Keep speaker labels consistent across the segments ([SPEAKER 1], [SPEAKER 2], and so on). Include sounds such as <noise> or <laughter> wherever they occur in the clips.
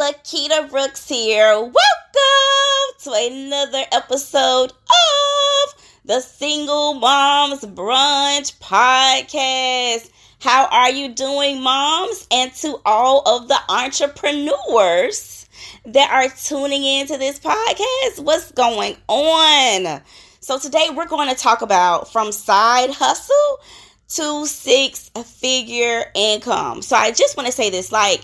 [SPEAKER 1] Lakita Brooks here. Welcome to another episode of the Single Moms Brunch Podcast. How are you doing, moms? And to all of the entrepreneurs that are tuning into this podcast, what's going on? So, today we're going to talk about from side hustle to six figure income. So, I just want to say this like,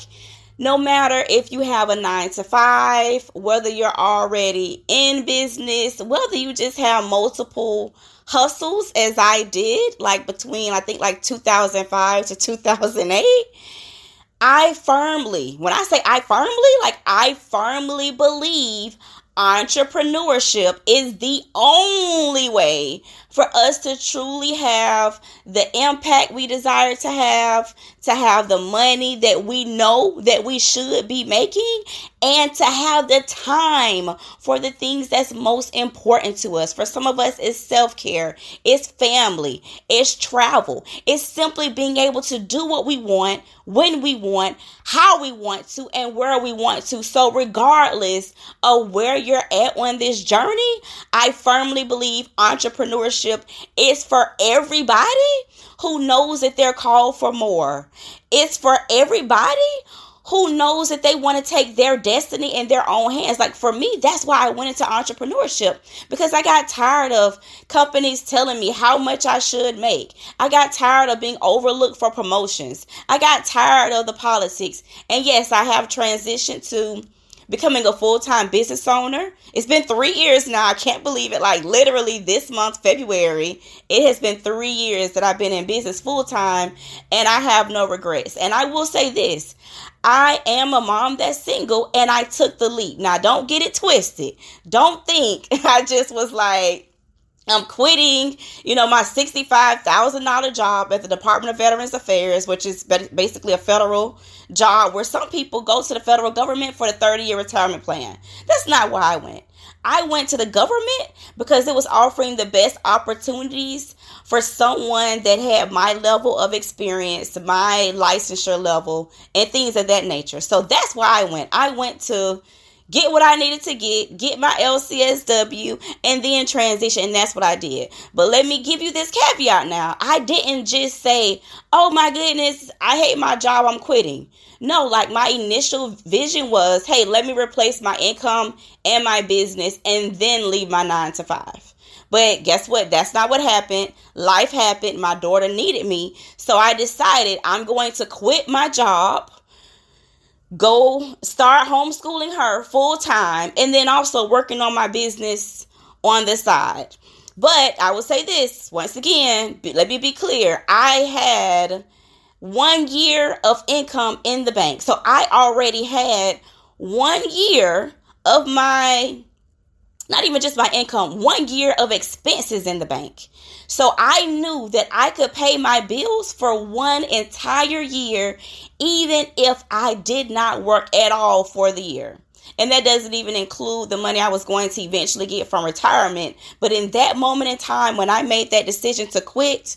[SPEAKER 1] no matter if you have a nine to five, whether you're already in business, whether you just have multiple hustles, as I did, like between I think like 2005 to 2008. I firmly, when I say I firmly, like I firmly believe entrepreneurship is the only way for us to truly have the impact we desire to have, to have the money that we know that we should be making, and to have the time for the things that's most important to us. For some of us, it's self care, it's family, it's travel, it's simply being able to do what we want, when we want, how we want to, and where we want to. So, regardless of where you're at on this journey, I firmly believe entrepreneurship is for everybody who knows that they're called for more. It's for everybody who knows that they want to take their destiny in their own hands. Like for me, that's why I went into entrepreneurship because I got tired of companies telling me how much I should make. I got tired of being overlooked for promotions. I got tired of the politics. And yes, I have transitioned to becoming a full time business owner. It's been three years now. I can't believe it. Like literally this month, February, it has been three years that I've been in business full time and I have no regrets. And I will say this I am a mom that's single and I took the leap. Now, don't get it twisted. Don't think <laughs> I just was like, I'm quitting, you know, my $65,000 job at the Department of Veterans Affairs, which is basically a federal job where some people go to the federal government for the 30 year retirement plan. That's not why I went. I went to the government because it was offering the best opportunities for someone that had my level of experience, my licensure level, and things of that nature. So that's why I went. I went to get what I needed to get, get my LCSW, and then transition. And that's what I did. But let me give you this caveat now. I didn't just say, oh my goodness, I hate my job, I'm quitting. No, like my initial vision was, hey, let me replace my income and my business and then leave my nine to five. But guess what? That's not what happened. Life happened. My daughter needed me. So I decided I'm going to quit my job go start homeschooling her full time and then also working on my business on the side. But I will say this once again, let me be clear. I had one year of income in the bank. So I already had one year of my not even just my income, one year of expenses in the bank. So I knew that I could pay my bills for one entire year, even if I did not work at all for the year. And that doesn't even include the money I was going to eventually get from retirement. But in that moment in time, when I made that decision to quit,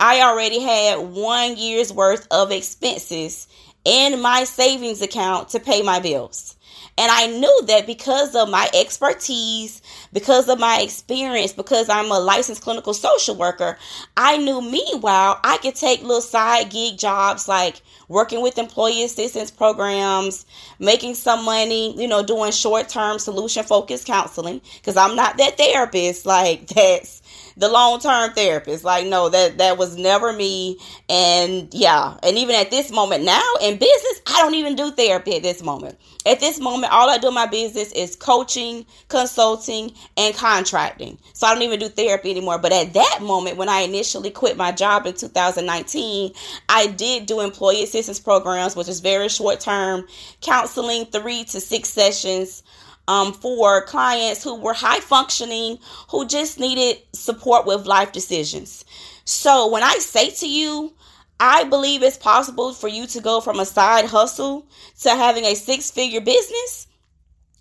[SPEAKER 1] I already had one year's worth of expenses in my savings account to pay my bills. And I knew that because of my expertise, because of my experience, because I'm a licensed clinical social worker, I knew meanwhile I could take little side gig jobs like working with employee assistance programs, making some money, you know, doing short term solution focused counseling. Because I'm not that therapist like <laughs> that's the long term therapist. Like, no, that that was never me. And yeah, and even at this moment now in business, I don't even do therapy at this moment. At this moment, all I do in my business is coaching, consulting, and contracting. So I don't even do therapy anymore. But at that moment, when I initially quit my job in 2019, I did do employee assistance programs, which is very short term counseling, three to six sessions um, for clients who were high functioning, who just needed support with life decisions. So when I say to you, I believe it's possible for you to go from a side hustle to having a six figure business.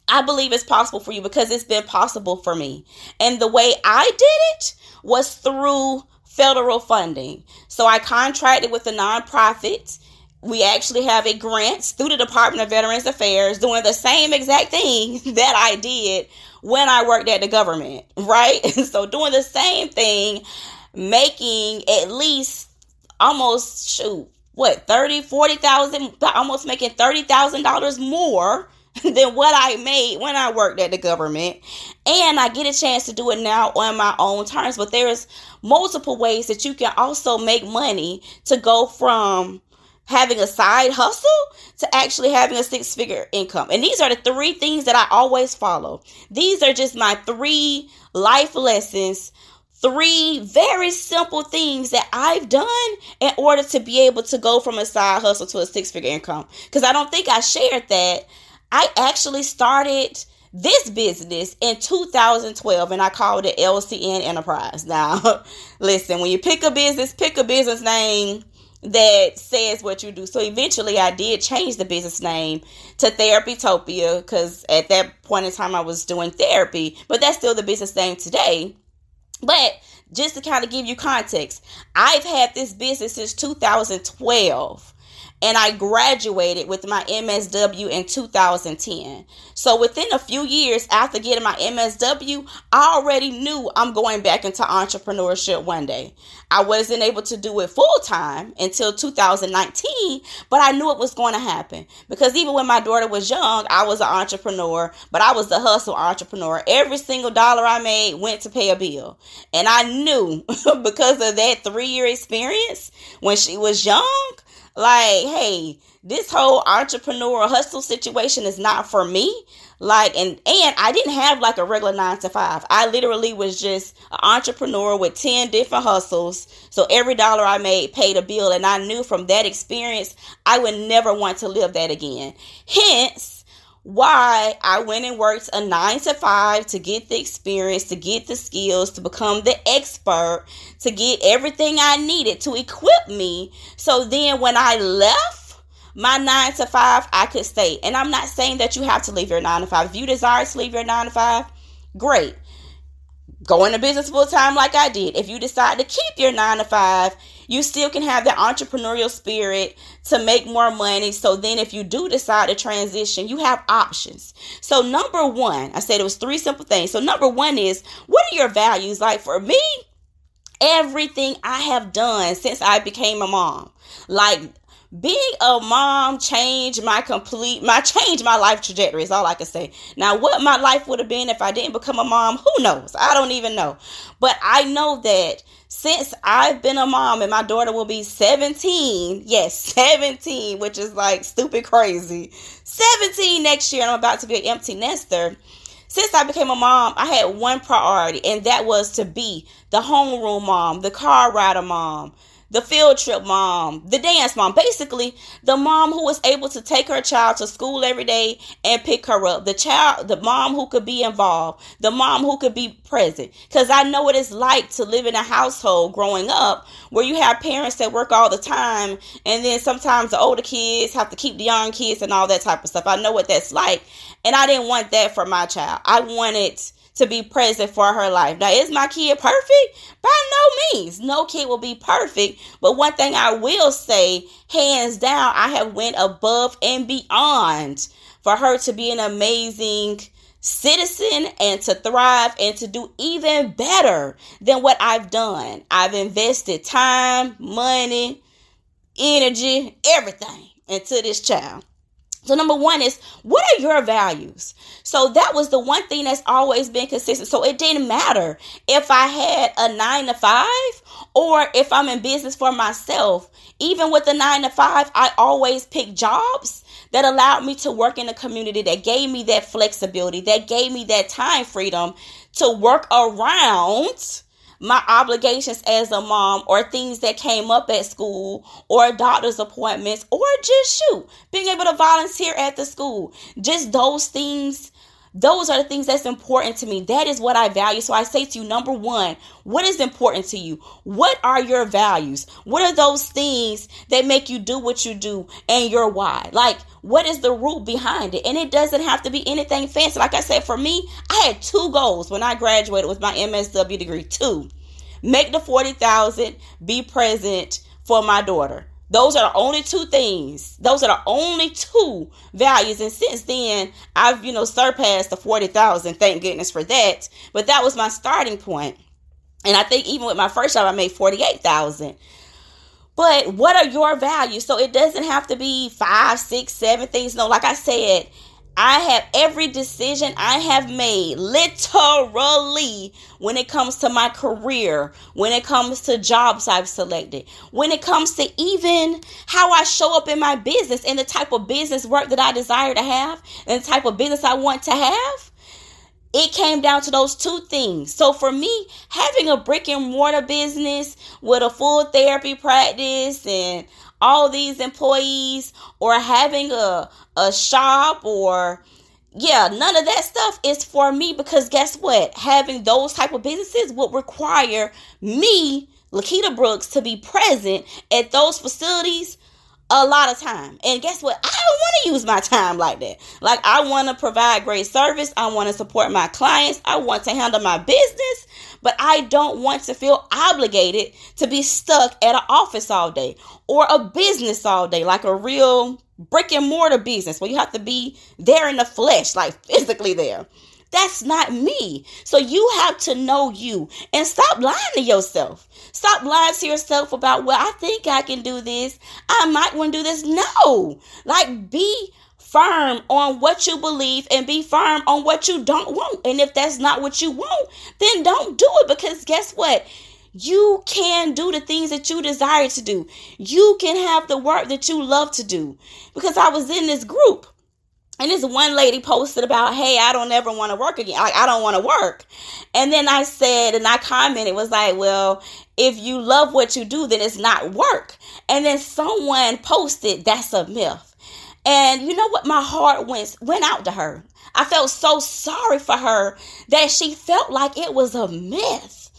[SPEAKER 1] I believe it's possible for you because it's been possible for me. And the way I did it was through federal funding. So I contracted with a nonprofit. We actually have a grant through the Department of Veterans Affairs doing the same exact thing <laughs> that I did when I worked at the government, right? <laughs> so doing the same thing, making at least almost shoot what 30 40,000 almost making $30,000 more <laughs> than what I made when I worked at the government. And I get a chance to do it now on my own terms. But there's multiple ways that you can also make money to go from having a side hustle to actually having a six figure income. And these are the three things that I always follow. These are just my three life lessons three very simple things that I've done in order to be able to go from a side hustle to a six figure income. Because I don't think I shared that I actually started this business in 2012 and I called it LCN Enterprise. Now, <laughs> listen, when you pick a business, pick a business name that says what you do. So eventually I did change the business name to Therapytopia because at that point in time I was doing therapy, but that's still the business name today. But just to kind of give you context, I've had this business since 2012 and I graduated with my MSW in 2010. So within a few years after getting my MSW, I already knew I'm going back into entrepreneurship one day. I wasn't able to do it full time until 2019, but I knew it was going to happen because even when my daughter was young, I was an entrepreneur, but I was the hustle entrepreneur. Every single dollar I made went to pay a bill. And I knew <laughs> because of that 3-year experience when she was young, like, hey, this whole entrepreneur hustle situation is not for me. Like, and and I didn't have like a regular nine to five. I literally was just an entrepreneur with 10 different hustles. So every dollar I made paid a bill. And I knew from that experience, I would never want to live that again. Hence, why I went and worked a nine to five to get the experience, to get the skills, to become the expert, to get everything I needed to equip me. So then when I left my nine to five, I could stay. And I'm not saying that you have to leave your nine to five. If you desire to leave your nine to five, great. Go into business full time like I did. If you decide to keep your nine to five, you still can have that entrepreneurial spirit to make more money. So then, if you do decide to transition, you have options. So, number one, I said it was three simple things. So, number one is what are your values? Like for me, everything I have done since I became a mom, like being a mom changed my complete my changed my life trajectory is all i can say now what my life would have been if i didn't become a mom who knows i don't even know but i know that since I've been a mom and my daughter will be 17, yes, <laughs> 17, which is like stupid crazy. 17 next year, and I'm about to be an empty nester. Since I became a mom, I had one priority, and that was to be the homeroom mom, the car rider mom, the field trip mom, the dance mom, basically the mom who was able to take her child to school every day and pick her up. The child, the mom who could be involved, the mom who could be present. Because I know what it's like to live in a household growing up where you have parents that work all the time, and then sometimes the older kids have to keep the young kids and all that type of stuff. I know what that's like, and I didn't want that for my child. I wanted to be present for her life. Now, is my kid perfect? By no. No kid will be perfect. But one thing I will say, hands down, I have went above and beyond for her to be an amazing citizen and to thrive and to do even better than what I've done. I've invested time, money, energy, everything into this child. So, number one is what are your values? So, that was the one thing that's always been consistent. So, it didn't matter if I had a nine to five or if I'm in business for myself. Even with the nine to five, I always pick jobs that allowed me to work in a community that gave me that flexibility, that gave me that time freedom to work around my obligations as a mom or things that came up at school or doctor's appointments or just shoot being able to volunteer at the school. Just those things Those are the things that's important to me. That is what I value. So I say to you, number one, what is important to you? What are your values? What are those things that make you do what you do and your why? Like, what is the root behind it? And it doesn't have to be anything fancy. Like I said, for me, I had two goals when I graduated with my MSW degree. Two, make the 40,000, be present for my daughter. Those are the only two things. Those are the only two values. And since then, I've, you know, surpassed the 40,000. Thank goodness for that. But that was my starting point. And I think even with my first job, I made 48,000. But what are your values? So it doesn't have to be five, six, seven things. No, like I said, I have every decision I have made literally when it comes to my career, when it comes to jobs I've selected, when it comes to even how I show up in my business and the type of business work that I desire to have and the type of business I want to have. It came down to those two things. So for me, having a brick and mortar business with a full therapy practice and all these employees or having a, a shop or yeah none of that stuff is for me because guess what having those type of businesses would require me lakita brooks to be present at those facilities a lot of time. And guess what? I don't want to use my time like that. Like I want to provide great service. I want to support my clients. I want to handle my business, but I don't want to feel obligated to be stuck at an office all day or a business all day, like a real brick and mortar business where you have to be there in the flesh, like <laughs> physically there. That's not me. So you have to know you and stop lying to yourself. Stop lying to yourself about, well, I think I can do this. I might want to do this. No. Like, be firm on what you believe and be firm on what you don't want. And if that's not what you want, then don't do it because guess what? You can do the things that you desire to do. You can have the work that you love to do. Because I was in this group and this one lady posted about, hey, I don't ever want to work again. Like, I don't want to work. And then I said, and I commented, was like, well, if you love what you do, then it's not work. And then someone posted, that's a myth. And you know what? My heart went went out to her. I felt so sorry for her that she felt like it was a myth.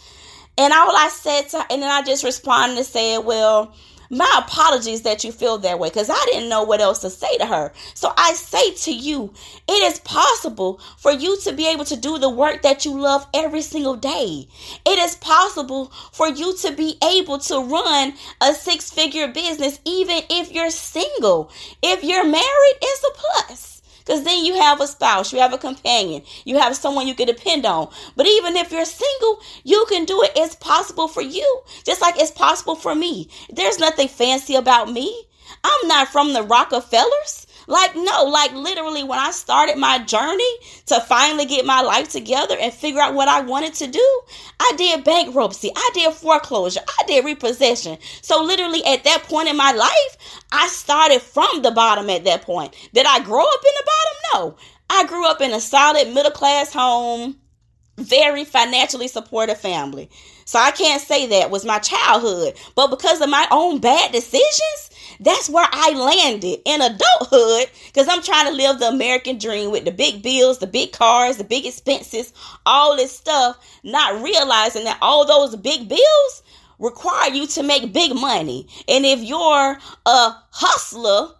[SPEAKER 1] And all I said to and then I just responded and said, well, my apologies that you feel that way because I didn't know what else to say to her. So I say to you, it is possible for you to be able to do the work that you love every single day. It is possible for you to be able to run a six figure business even if you're single. If you're married, it's a plus. Because then you have a spouse, you have a companion, you have someone you can depend on. But even if you're single, you can do it. It's possible for you, just like it's possible for me. There's nothing fancy about me. I'm not from the Rockefellers. Like, no, like literally, when I started my journey to finally get my life together and figure out what I wanted to do, I did bankruptcy, I did foreclosure, I did repossession. So, literally, at that point in my life, I started from the bottom at that point. Did I grow up in the bottom? No. I grew up in a solid middle class home, very financially supportive family. So I can't say that was my childhood. But because of my own bad decisions, that's where I landed in adulthood because I'm trying to live the American dream with the big bills, the big cars, the big expenses, all this stuff, not realizing that all those big bills require you to make big money. And if you're a hustler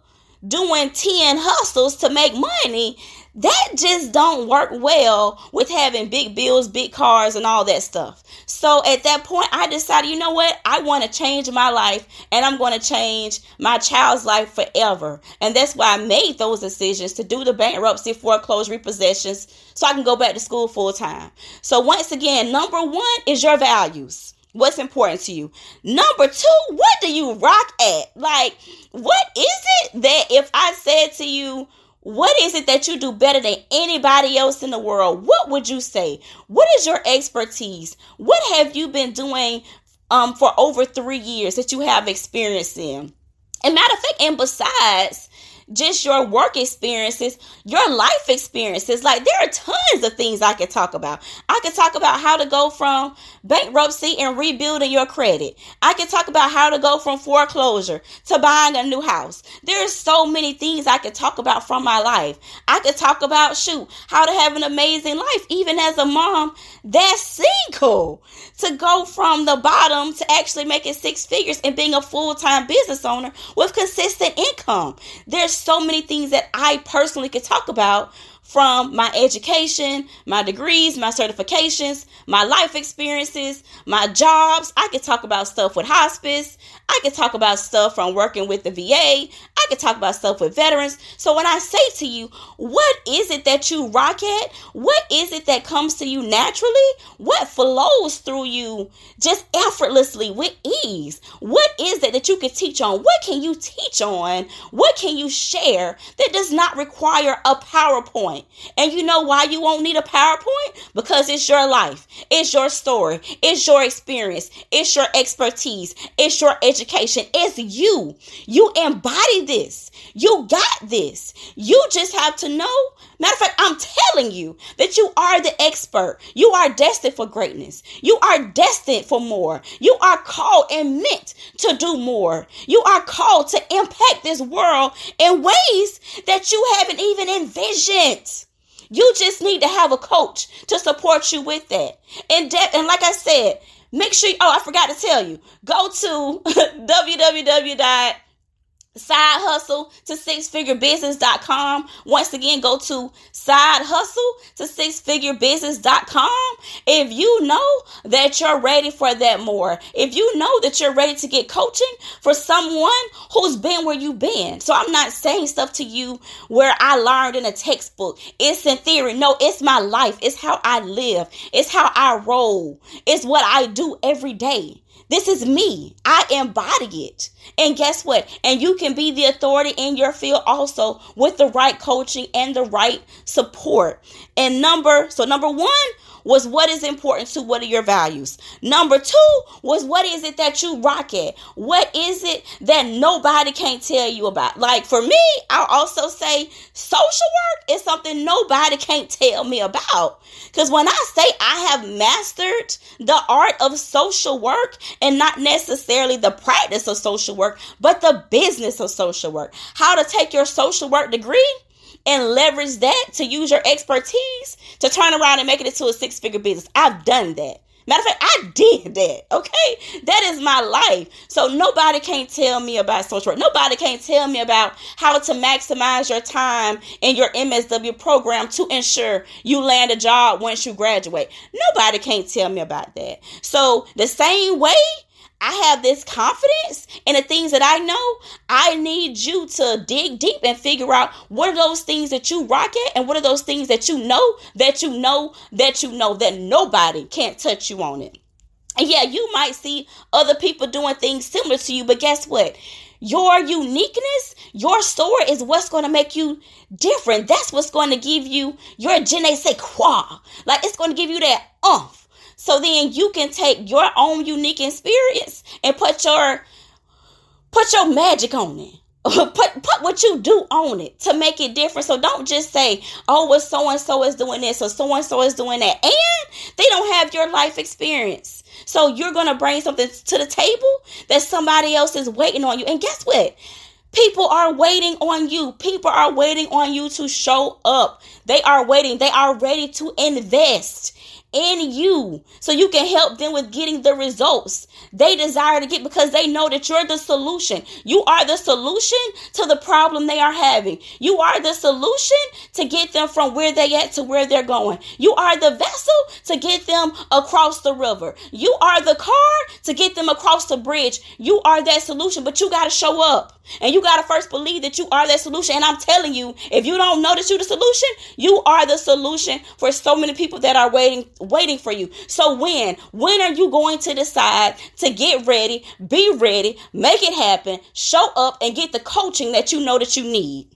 [SPEAKER 1] doing 10 hustles to make money, that just don't work well with having big bills, big cars, and all that stuff. So at that point, I decided, you know what? I want to change my life and I'm going to change my child's life forever. And that's why I made those decisions to do the bankruptcy, foreclosure, repossessions, so I can go back to school full time. So once again, number one is your values. What's important to you? Number two, what do you rock at? Like, what is it that if I said to you, what is it that you do better than anybody else in the world? What would you say? What is your expertise? What have you been doing um, for over three years that you have experience in? And matter of fact, and besides just your work experiences, your life experiences. Like there are tons of things I could talk about. I could talk about how to go from bankruptcy and rebuilding your credit. I could talk about how to go from foreclosure to buying a new house. There's so many things I could talk about from my life. I could talk about shoot, how to have an amazing life even as a mom that's single. To go from the bottom to actually making six figures and being a full-time business owner with consistent income. There's so many things that I personally could talk about from my education, my degrees, my certifications, my life experiences, my jobs. I could talk about stuff with hospice. I could talk about stuff from working with the VA. I could talk about stuff with veterans. So when I say to you, what is it that you rock at? What is it that comes to you naturally? What flows through you just effortlessly with ease? What is it that you can teach on? What can you teach on? What can you share that does not require a PowerPoint? And you know why you won't need a PowerPoint? Because it's your life. It's your story. It's your experience. It's your expertise. It's your education education. It's you. You embody this. You got this. You just have to know. Matter of fact, I'm telling you that you are the expert. You are destined for greatness. You are destined for more. You are called and meant to do more. You are called to impact this world in ways that you haven't even envisioned. You just need to have a coach to support you with that. And de- and like I said, Make sure, oh, I forgot to tell you, go to <laughs> www side hustle to six figure business.com. Once again, go to side hustle to six figure business.com. If you know that you're ready for that more, if you know that you're ready to get coaching for someone who's been where you've been. So I'm not saying stuff to you where I learned in a textbook. It's in theory. No, it's my life. It's how I live. It's how I roll. It's what I do every day. This is me. I embody it. And guess what? And you can be the authority in your field also with the right coaching and the right support. And number, so number one, was what is important to what are your values. Number two was what is it that you rock at? What is it that nobody can't tell you about? Like for me, I'll also say social work is something nobody can't tell me about. Because when I say I have mastered the art of social work and not necessarily the practice of social work, but the business of social work, how to take your social work degree and leverage that to use your expertise to turn around and make it into a six figure business. I've done that. Matter of fact, I did that. Okay. That is my life. So nobody can't tell me about social work. Nobody can't tell me about how to maximize your time in your MSW program to ensure you land a job once you graduate. Nobody can't tell me about that. So the same way I have this confidence in the things that I know. I need you to dig deep and figure out what are those things that you rock at and what are those things that you know that you know that you know that nobody can't touch you on it. And yeah, you might see other people doing things similar to you, but guess what? Your uniqueness, your story is what's going to make you different. That's what's going to give you your je quoi. Like it's going to give you that umph so then you can take your own unique experience and put your put your magic on it. <laughs> put put what you do on it to make it different. So don't just say, "Oh, well, so and so is doing this or so and so is doing that," and they don't have your life experience. So you're gonna bring something to the table that somebody else is waiting on you. And guess what? People are waiting on you. People are waiting on you to show up. They are waiting. They are ready to invest in you so you can help them with getting the results they desire to get because they know that you're the solution. You are the solution to the problem they are having. You are the solution to get them from where they at to where they're going. You are the vessel to get them across the river. You are the car to get them across the bridge. You are that solution, but you got to show up. And you got to first believe that you are that solution. And I'm telling you, if you don't know that you're the solution, you are the solution for so many people that are waiting waiting for you. So when when are you going to decide to get ready, be ready, make it happen, show up and get the coaching that you know that you need?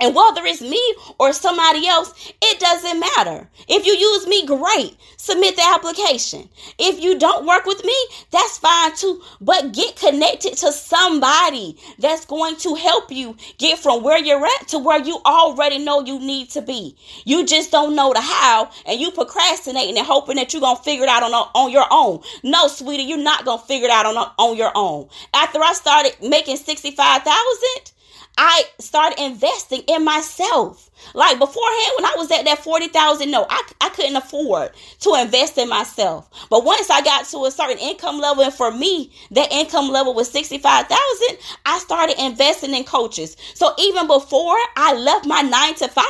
[SPEAKER 1] And whether it's me or somebody else, it doesn't matter. If you use me, great. Submit the application. If you don't work with me, that's fine too. But get connected to somebody that's going to help you get from where you're at to where you already know you need to be. You just don't know the how and you procrastinating and hoping that you're going to figure it out on, on your own. No, sweetie, you're not going to figure it out on, on your own. After I started making 65,000, I started investing in myself. Like beforehand, when I was at that 40,000, no, I, I couldn't afford to invest in myself. But once I got to a certain income level, and for me, that income level was 65,000, I started investing in coaches. So even before I left my nine to five,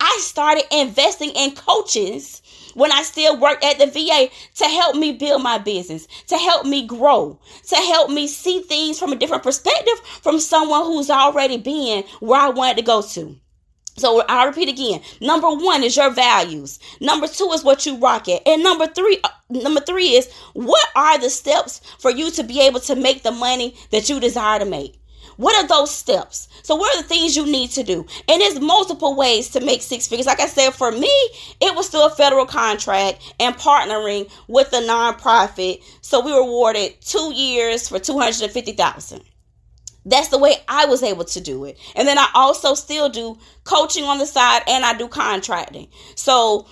[SPEAKER 1] I started investing in coaches when I still worked at the VA to help me build my business, to help me grow, to help me see things from a different perspective from someone who's already been where I wanted to go to. So I'll repeat again. Number one is your values. Number two is what you rock at. And number three, uh, number three is what are the steps for you to be able to make the money that you desire to make? What are those steps? So, what are the things you need to do? And there's multiple ways to make six figures. Like I said, for me, it was through a federal contract and partnering with a nonprofit. So we were awarded two years for two hundred and fifty thousand. That's the way I was able to do it. And then I also still do coaching on the side and I do contracting. So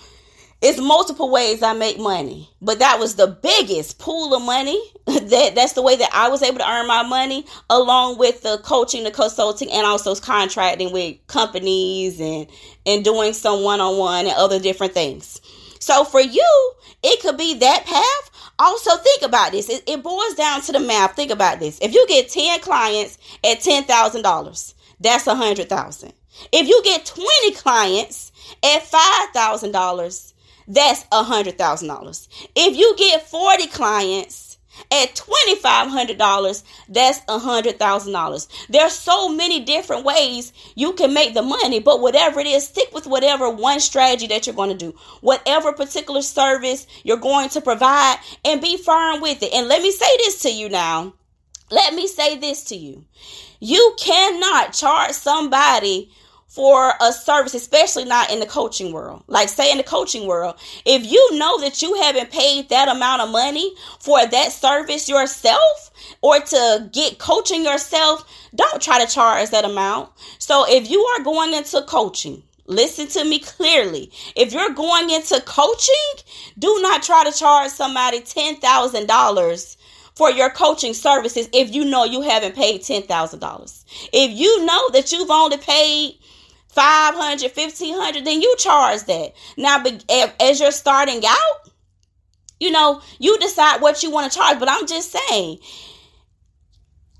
[SPEAKER 1] it's multiple ways I make money, but that was the biggest pool of money. <laughs> that that's the way that I was able to earn my money, along with the coaching, the consulting, and also contracting with companies and and doing some one on one and other different things. So for you, it could be that path. Also, think about this. It, it boils down to the math. Think about this. If you get ten clients at ten thousand dollars, that's a hundred thousand. If you get twenty clients at five thousand dollars that's a hundred thousand dollars. If you get 40 clients at $2,500, that's a hundred thousand dollars. There's so many different ways you can make the money, but whatever it is, stick with whatever one strategy that you're going to do, whatever particular service you're going to provide, and be firm with it. And let me say this to you now. Let me say this to you. You cannot charge somebody for a service, especially not in the coaching world. Like, say, in the coaching world, if you know that you haven't paid that amount of money for that service yourself or to get coaching yourself, don't try to charge that amount. So, if you are going into coaching, Listen to me clearly. If you're going into coaching, do not try to charge somebody $10,000 for your coaching services if you know you haven't paid $10,000. If you know that you've only paid 500 1500 then you charge that now as you're starting out you know you decide what you want to charge but i'm just saying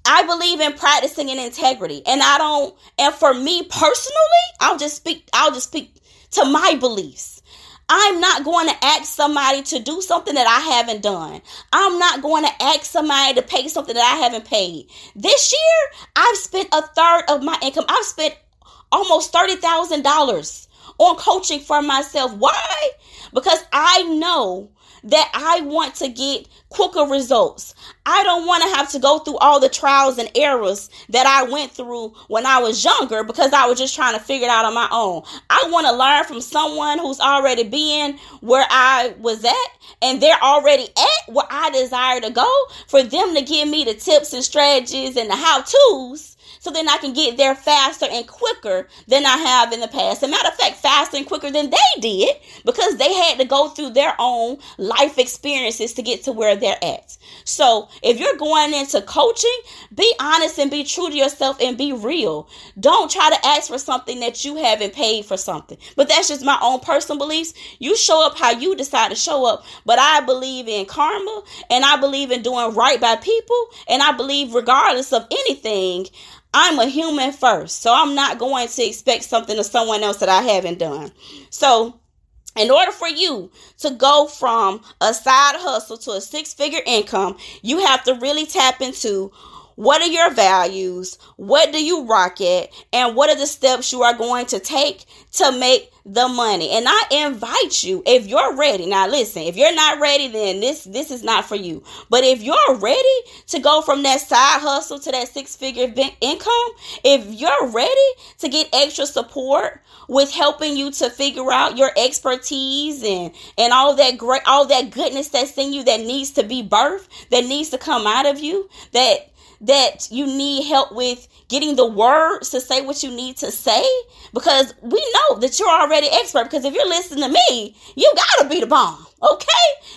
[SPEAKER 1] i believe in practicing in integrity and i don't and for me personally i'll just speak i'll just speak to my beliefs I'm not going to ask somebody to do something that I haven't done. I'm not going to ask somebody to pay something that I haven't paid. This year, I've spent a third of my income. I've spent almost $30,000 on coaching for myself. Why? Because I know that I want to get quicker results. I don't want to have to go through all the trials and errors that I went through when I was younger because I was just trying to figure it out on my own. I want to learn from someone who's already been where I was at and they're already at where I desire to go for them to give me the tips and strategies and the how to's so then I can get there faster and quicker than I have in the past. As a matter of fact, faster and quicker than they did because they had to go through their own life experiences to get to where they're at. So if you're going into coaching, be honest and be true to yourself and be real. Don't try to ask for something that you haven't paid for something. But that's just my own personal beliefs. You show up how you decide to show up. But I believe in karma and I believe in doing right by people. And I believe, regardless of anything, I'm a human first. So I'm not going to expect something of someone else that I haven't done. So in order for you to go from a side hustle to a six figure income, you have to really tap into what are your values? What do you rock at? And what are the steps you are going to take to make the money? And I invite you, if you're ready, now listen, if you're not ready, then this this is not for you. But if you're ready to go from that side hustle to that six figure income, if you're ready to get extra support with helping you to figure out your expertise and and all that great all that goodness that's in you that needs to be birthed, that needs to come out of you, that that you need help with getting the words to say what you need to say? Because we know that you're already expert because if you're listening to me you gotta be the bomb okay?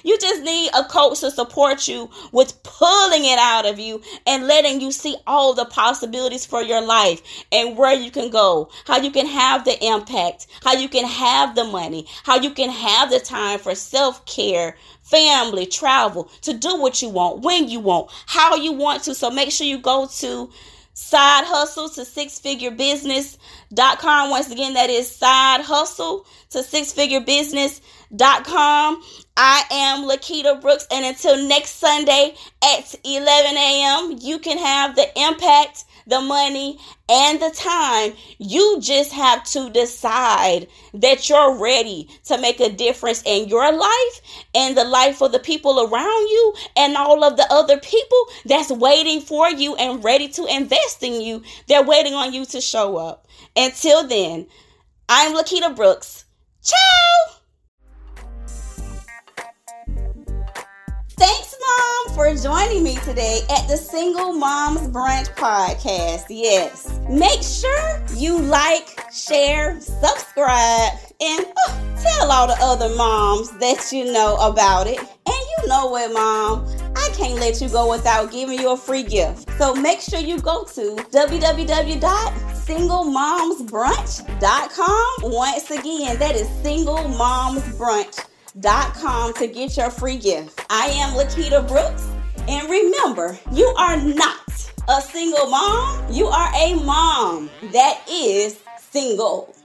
[SPEAKER 1] You just need a coach to support you with pulling it out of you and letting you see all the possibilities for your life and where you can go how you can have the impact how you can have the money how you can have the time for self-care family, travel, to do what you want, when you want, how you want to. So make sure you go to side hustle to six figure business.com. Once again, that is side hustle to six figure business.com. I am Lakita Brooks, and until next Sunday at 11 a.m., you can have the impact the money, and the time. You just have to decide that you're ready to make a difference in your life and the life of the people around you and all of the other people that's waiting for you and ready to invest in you. They're waiting on you to show up. Until then, I'm Lakita Brooks. Ciao! For joining me today at the Single Moms Brunch Podcast. Yes. Make sure you like, share, subscribe, and oh, tell all the other moms that you know about it. And you know what, Mom? I can't let you go without giving you a free gift. So make sure you go to www.singlemomsbrunch.com. Once again, that is Single Moms Brunch com to get your free gift. I am Lakita Brooks, and remember, you are not a single mom, you are a mom that is single.